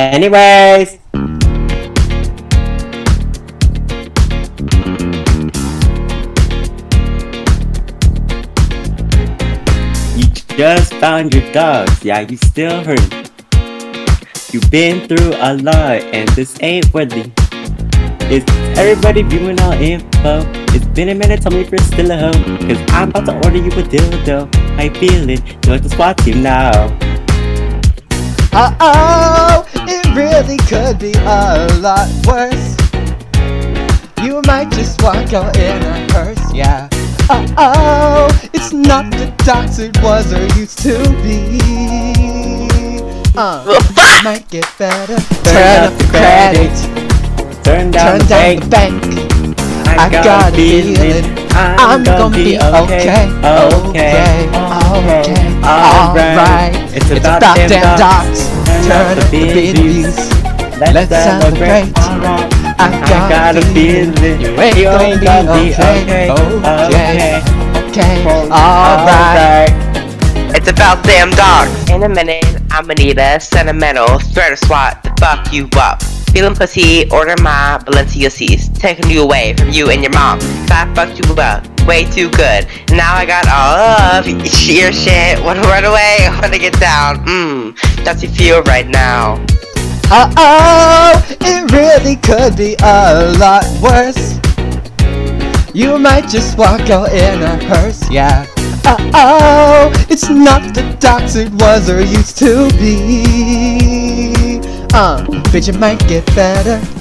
Anyways. You just found your dogs, yeah, you still hurt. You've been through a lot, and this ain't worthy. Is everybody viewing all info? It's been a minute, tell me if you're still at home. Cause I'm about to order you a dildo. How you feeling? Join the SWAT team now. Uh oh, it could be a lot worse. You might just walk out in a hearse, yeah. Uh oh, it's not the doxx it was or used to be. Uh, might get better. Turn up the credit, Turn down, turn the, down bank. the bank. I, I got a feeling I'm gonna be okay, okay, okay, alright. It's It's about, about damn doxx. Turn up the biddies. Let's celebrate. I got a feeling you ain't gonna be okay, okay, oh, okay, alright. It's about damn dogs. In a minute, I'ma need a sentimental threat or swat to fuck you up. Feeling pussy, order my Balenciagas. Taking you away from you and your mom. Cause I fucked you up way too good. Now I got all of your shit. Wanna run away? Wanna get down? Mmm, that's you feel right now. Uh oh, it really could be a lot worse. You might just walk out in a hearse, yeah. Uh oh, it's not the doxx it was or used to be. Uh, but it might get better.